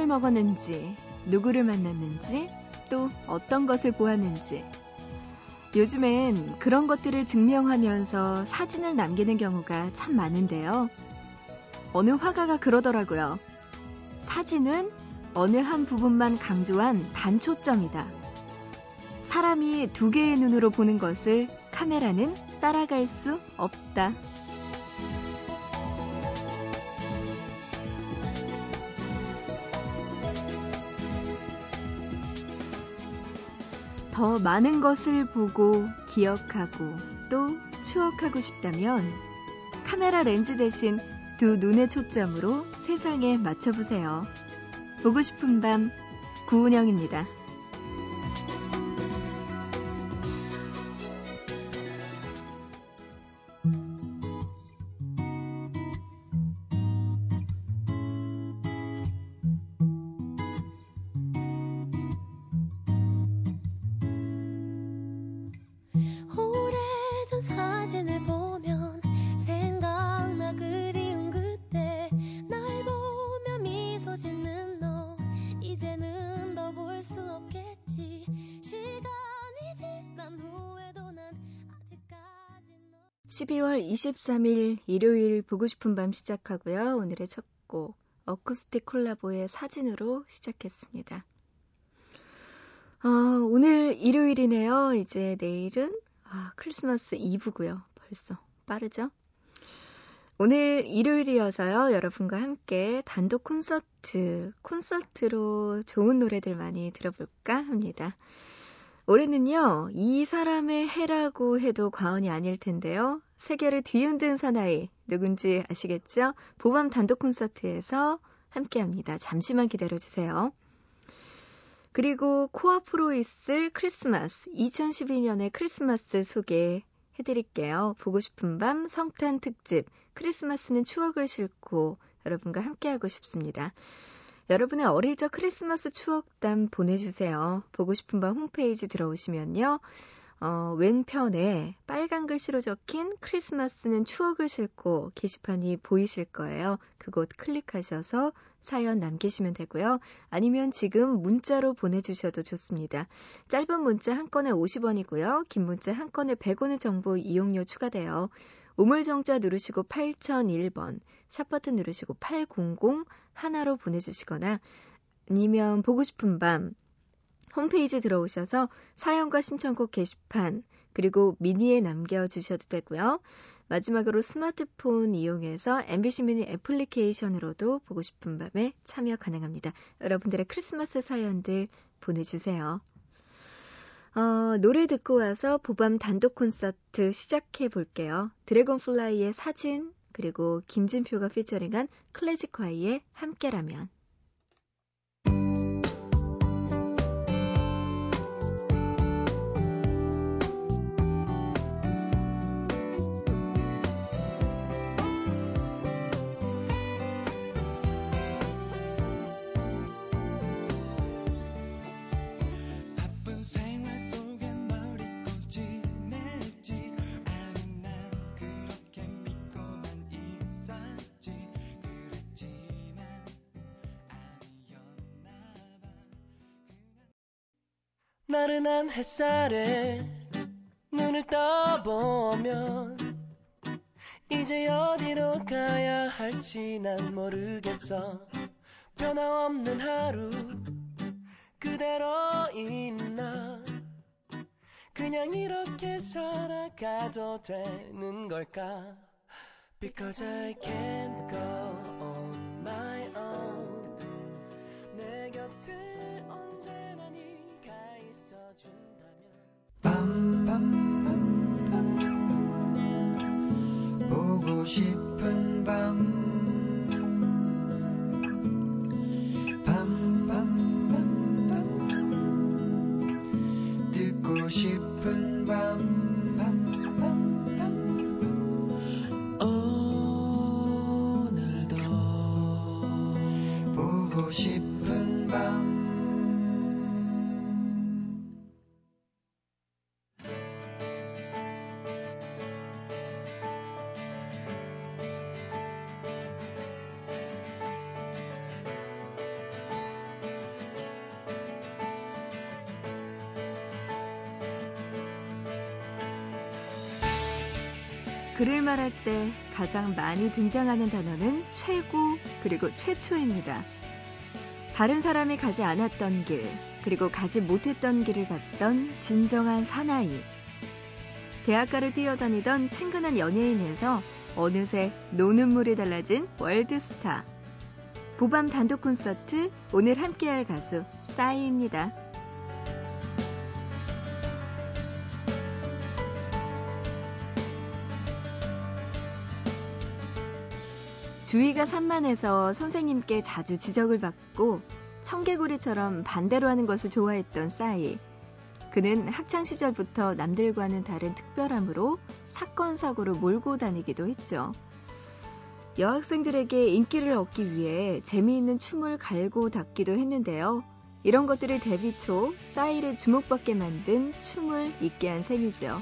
무엇을 먹었는지, 누구를 만났는지, 또 어떤 것을 보았는지. 요즘엔 그런 것들을 증명하면서 사진을 남기는 경우가 참 많은데요. 어느 화가가 그러더라고요. 사진은 어느 한 부분만 강조한 단초점이다. 사람이 두 개의 눈으로 보는 것을 카메라는 따라갈 수 없다. 더 많은 것을 보고 기억하고 또 추억하고 싶다면 카메라 렌즈 대신 두 눈의 초점으로 세상에 맞춰보세요. 보고 싶은 밤 구은영입니다. 12월 23일 일요일 보고 싶은 밤 시작하고요. 오늘의 첫 곡 어쿠스틱 콜라보의 사진으로 시작했습니다. 어, 오늘 일요일이네요. 이제 내일은 아, 크리스마스 이브고요. 벌써 빠르죠? 오늘 일요일이어서요. 여러분과 함께 단독 콘서트, 콘서트로 좋은 노래들 많이 들어볼까 합니다. 올해는요, 이 사람의 해라고 해도 과언이 아닐 텐데요. 세계를 뒤흔든 사나이, 누군지 아시겠죠? 보밤 단독 콘서트에서 함께 합니다. 잠시만 기다려주세요. 그리고 코앞으로 있을 크리스마스, 2012년의 크리스마스 소개 해드릴게요. 보고 싶은 밤 성탄 특집, 크리스마스는 추억을 싣고 여러분과 함께하고 싶습니다. 여러분의 어릴 적 크리스마스 추억담 보내주세요. 보고 싶은 밤 홈페이지 들어오시면요. 어, 왼편에 빨간 글씨로 적힌 크리스마스는 추억을 싣고 게시판이 보이실 거예요. 그곳 클릭하셔서 사연 남기시면 되고요. 아니면 지금 문자로 보내주셔도 좋습니다. 짧은 문자 한 건에 50원이고요. 긴 문자 한 건에 100원의 정보 이용료 추가돼요. 우물정자 누르시고 8001번, 샵버튼 누르시고 800 하나로 보내주시거나 아니면 보고 싶은 밤 홈페이지 들어오셔서 사연과 신청곡 게시판 그리고 미니에 남겨주셔도 되고요. 마지막으로 스마트폰 이용해서 MBC 미니 애플리케이션으로도 보고 싶은 밤에 참여 가능합니다. 여러분들의 크리스마스 사연들 보내주세요. 어, 노래 듣고 와서 보밤 단독 콘서트 시작해 볼게요. 드래곤플라이의 사진, 그리고 김진표가 피처링한 클래식화이의 함께라면. 나른한 햇살에 눈을 떠보면 이제 어디로 가야 할지 난 모르겠어. 변함없는 하루 그대로 있나? 그냥 이렇게 살아가도 되는 걸까? Because I can't go 있 글을 말할 때 가장 많이 등장하는 단어는 최고 그리고 최초입니다. 다른 사람이 가지 않았던 길, 그리고 가지 못했던 길을 갔던 진정한 사나이. 대학가를 뛰어다니던 친근한 연예인에서 어느새 노는 물이 달라진 월드스타. 보밤 단독 콘서트 오늘 함께할 가수 싸이입니다. 주의가 산만해서 선생님께 자주 지적을 받고 청개구리처럼 반대로 하는 것을 좋아했던 싸이. 그는 학창 시절부터 남들과는 다른 특별함으로 사건 사고를 몰고 다니기도 했죠. 여학생들에게 인기를 얻기 위해 재미있는 춤을 갈고 닦기도 했는데요. 이런 것들을 데뷔 초 싸이를 주목받게 만든 춤을 잊게 한 셈이죠.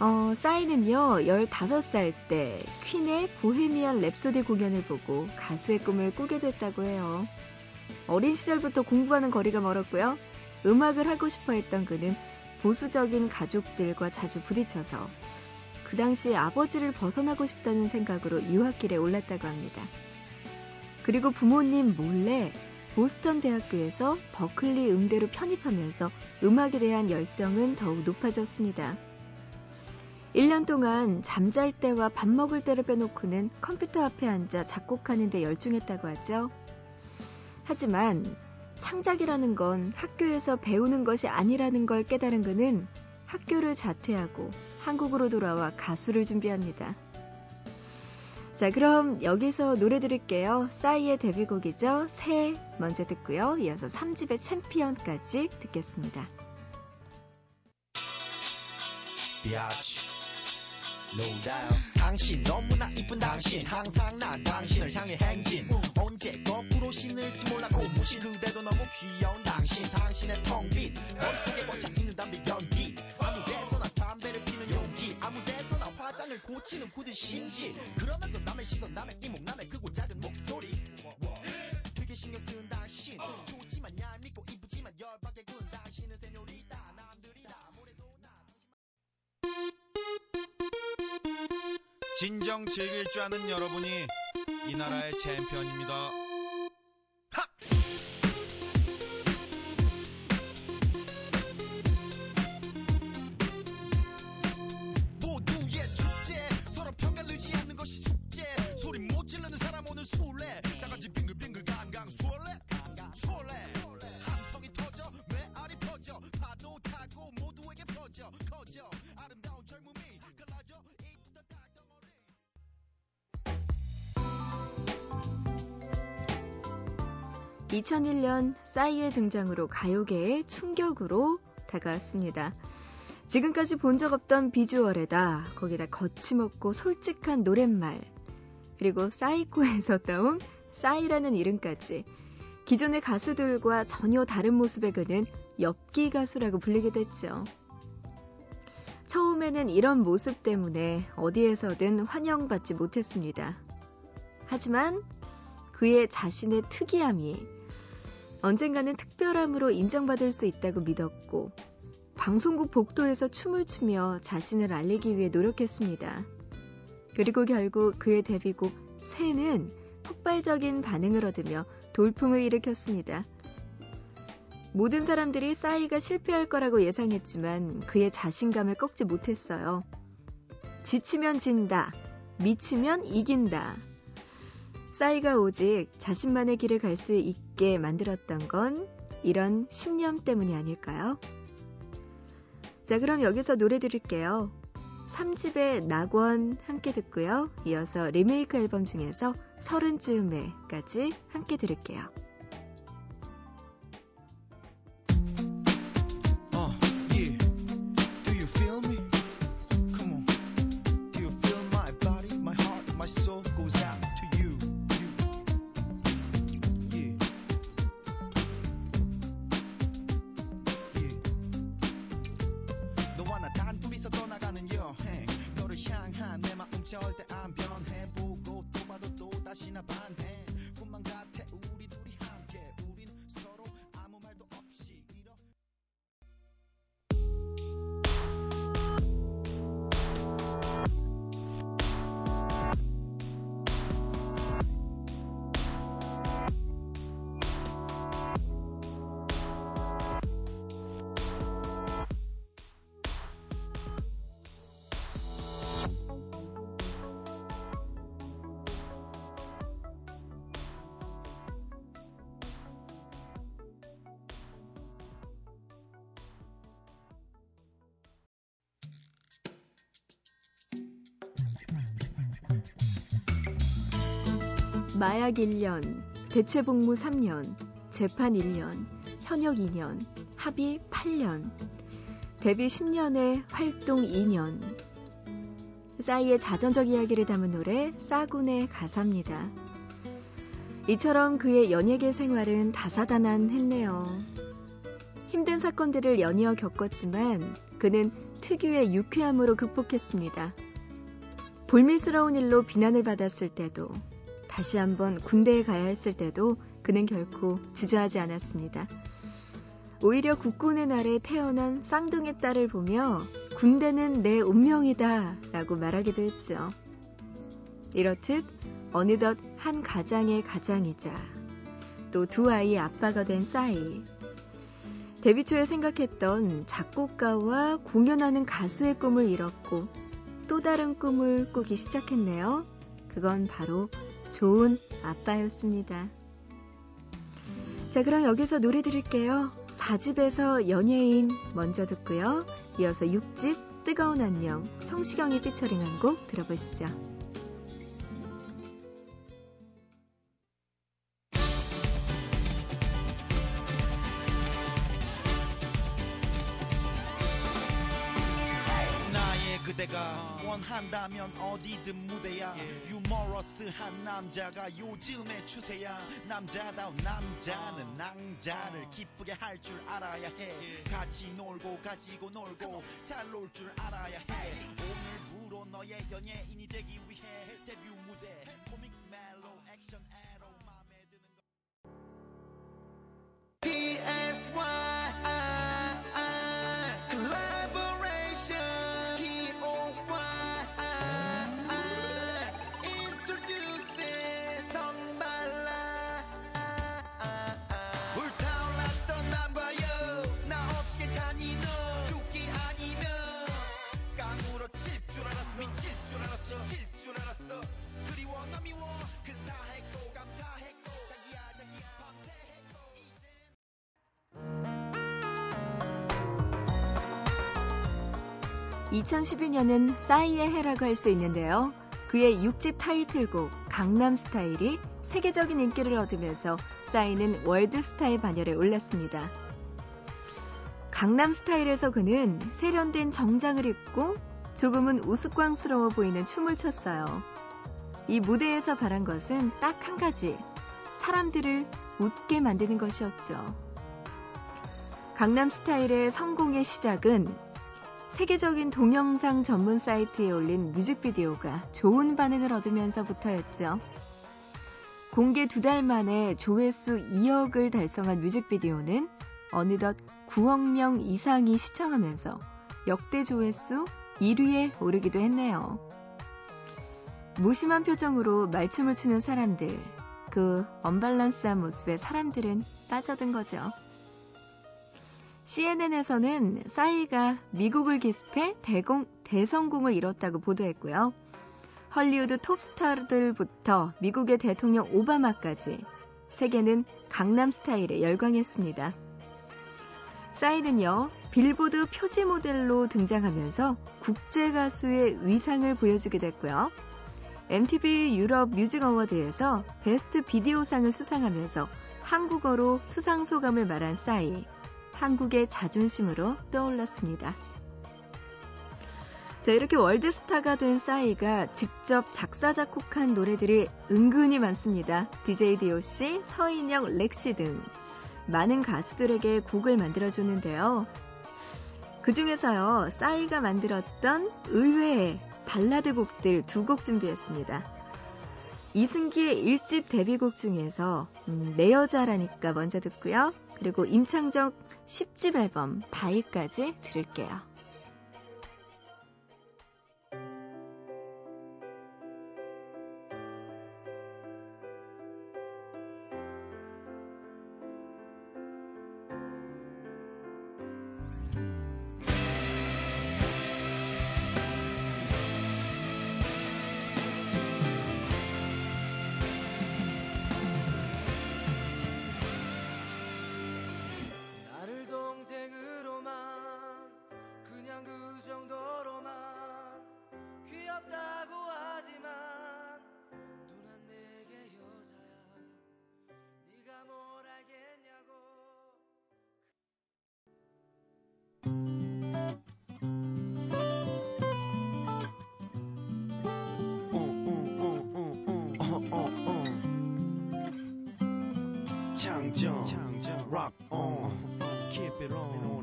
어, 싸이는요, 15살 때 퀸의 보헤미안 랩소디 공연을 보고 가수의 꿈을 꾸게 됐다고 해요. 어린 시절부터 공부하는 거리가 멀었고요. 음악을 하고 싶어 했던 그는 보수적인 가족들과 자주 부딪혀서 그 당시 아버지를 벗어나고 싶다는 생각으로 유학길에 올랐다고 합니다. 그리고 부모님 몰래 보스턴 대학교에서 버클리 음대로 편입하면서 음악에 대한 열정은 더욱 높아졌습니다. 1년 동안 잠잘 때와 밥 먹을 때를 빼놓고는 컴퓨터 앞에 앉아 작곡하는 데 열중했다고 하죠. 하지만 창작이라는 건 학교에서 배우는 것이 아니라는 걸 깨달은 그는 학교를 자퇴하고 한국으로 돌아와 가수를 준비합니다. 자, 그럼 여기서 노래 들을게요. 싸이의 데뷔곡이죠. 새 먼저 듣고요. 이어서 3집의 챔피언까지 듣겠습니다. 비아치. No doubt. 당신 너무나 이쁜 당신. 항상 난 당신을 향해 행진. 언제 거꾸로 신을지 몰라 고 무신 그래도 너무 귀여운 당신. 당신의 텅빈 머릿속에 꽉차 있는 담배 연기. 아무 데서나 담배를 피는 용기. 아무 데서나 화장을 고치는 굳은 심지 그러면서 즐길 줄 아는 여러분이 이 나라의 챔피언입니다. (2001년) 싸이의 등장으로 가요계에 충격으로 다가왔습니다. 지금까지 본 적 없던 비주얼에다 거기다 거침없고 솔직한 노랫말 그리고 사이코에서 따온 싸이라는 이름까지 기존의 가수들과 전혀 다른 모습의 그는 엽기 가수라고 불리게 됐죠. 처음에는 이런 모습 때문에 어디에서든 환영받지 못했습니다. 하지만 그의 자신의 특이함이 언젠가는 특별함으로 인정받을 수 있다고 믿었고 방송국 복도에서 춤을 추며 자신을 알리기 위해 노력했습니다. 그리고 결국 그의 데뷔곡 새는 폭발적인 반응을 얻으며 돌풍을 일으켰습니다. 모든 사람들이 싸이가 실패할 거라고 예상했지만 그의 자신감을 꺾지 못했어요. 지치면 진다, 미치면 이긴다. 싸이가 오직 자신만의 길을 갈 수 있게 만들었던 건 이런 신념 때문이 아닐까요? 자, 그럼 여기서 노래 들을게요. 3집의 낙원 함께 듣고요. 이어서 리메이크 앨범 중에서 서른쯤에까지 함께 들을게요. 마약 1년, 대체복무 3년, 재판 1년, 현역 2년, 합의 8년, 데뷔 10년에 활동 2년. 싸이의 자전적 이야기를 담은 노래 싸군의 가사입니다. 이처럼 그의 연예계 생활은 다사다난했네요. 힘든 사건들을 연이어 겪었지만 그는 특유의 유쾌함으로 극복했습니다. 불미스러운 일로 비난을 받았을 때도 다시 한번 군대에 가야 했을 때도 그는 결코 주저하지 않았습니다. 오히려 국군의 날에 태어난 쌍둥이 딸을 보며 군대는 내 운명이다 라고 말하기도 했죠. 이렇듯 어느덧 한 가장의 가장이자 또 두 아이의 아빠가 된 싸이. 데뷔 초에 생각했던 작곡가와 공연하는 가수의 꿈을 잃었고 또 다른 꿈을 꾸기 시작했네요. 그건 바로 좋은 아빠였습니다. 자, 그럼 여기서 노래 들을게요. 4집에서 연예인 먼저 듣고요. 이어서 6집 뜨거운 안녕 성시경이 피처링한 곡 들어보시죠. 그대가 원한다면 어디든 무대야. 유머러스한 남자가 요즘의 추세야. 남자다운 남자는 낭자를 기쁘게 할 줄 알아야 해. 같이 놀고 가지고 놀고 잘 놀 줄 알아야 해. 오늘부로 너의 연예인이 되기 위해 데뷔 무대. 코믹 멜로 액션 에로 맘에 드는 거. PSY 2012년은 싸이의 해라고 할 수 있는데요. 그의 6집 타이틀곡 강남 스타일이 세계적인 인기를 얻으면서 싸이는 월드 스타의 반열에 올랐습니다. 강남 스타일에서 그는 세련된 정장을 입고 조금은 우스꽝스러워 보이는 춤을 췄어요. 이 무대에서 바란 것은 딱 한 가지. 사람들을 웃게 만드는 것이었죠. 강남 스타일의 성공의 시작은 세계적인 동영상 전문 사이트에 올린 뮤직비디오가 좋은 반응을 얻으면서부터였죠. 공개 두 달 만에 조회수 2억을 달성한 뮤직비디오는 어느덧 9억 명 이상이 시청하면서 역대 조회수 1위에 오르기도 했네요. 무심한 표정으로 말춤을 추는 사람들, 그 언밸런스한 모습에 사람들은 빠져든 거죠. CNN에서는 싸이가 미국을 기습해 대공, 대성공을 이뤘다고 보도했고요. 헐리우드 톱스타들부터 미국의 대통령 오바마까지 세계는 강남 스타일에 열광했습니다. 싸이는요, 빌보드 표지 모델로 등장하면서 국제 가수의 위상을 보여주게 됐고요. MTV 유럽 뮤직 어워드에서 베스트 비디오상을 수상하면서 한국어로 수상 소감을 말한 싸이. 한국의 자존심으로 떠올랐습니다. 자, 이렇게 월드스타가 된 싸이가 직접 작사, 작곡한 노래들이 은근히 많습니다. DJ DOC, 서인영, 렉시 등 많은 가수들에게 곡을 만들어줬는데요. 그 중에서요, 싸이가 만들었던 의외의 발라드 곡들 두 곡 준비했습니다. 이승기의 1집 데뷔곡 중에서 음, 내 여자라니까 먼저 듣고요. 그리고 임창정 10집 앨범 바이까지 들을게요. 그 정도로만 귀엽다고 하지만 누난 내게 여자야. 네가 뭘 알겠냐고. rock on, keep it on.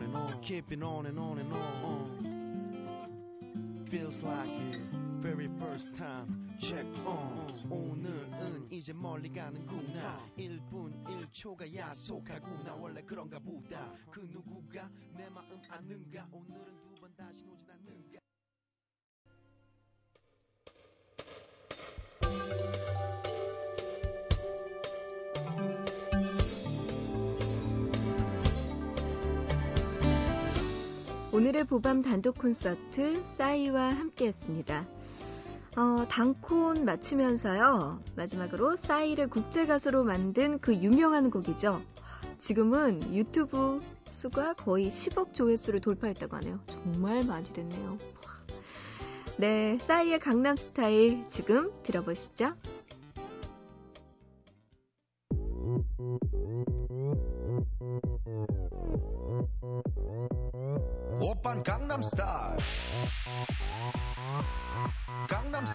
And on and on. Feels like it very first time. Check on. 오늘은 이제 멀리 가는구나. 1분 1초가 야속하구나. 원래 그런가 보다. 그 누구가 내 마음 아는가? 오늘은 두 번 다시 오진 않는가 오늘의 보밤 단독 콘서트 싸이와 함께했습니다. 어, 단콘 마치면서요. 마지막으로 싸이를 국제 가수로 만든 그 유명한 곡이죠. 지금은 유튜브 수가 거의 10억 조회수를 돌파했다고 하네요. 정말 많이 됐네요. 네, 싸이의 강남 스타일 지금 들어보시죠. 오빤 강남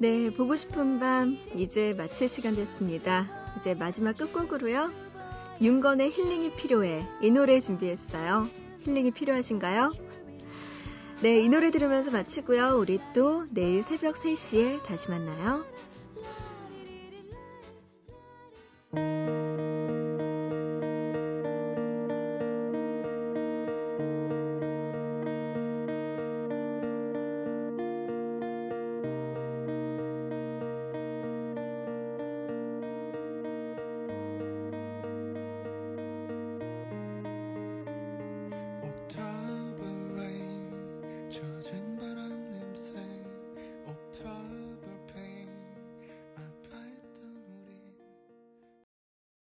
네, 보고 싶은 밤 이제 마칠 시간 됐습니다. 이제 마지막 끝곡으로요. 윤건의 힐링이 필요해 이 노래 준비했어요. 힐링이 필요하신가요? 네, 이 노래 들으면서 마치고요. 우리 또 내일 새벽 3시에 다시 만나요.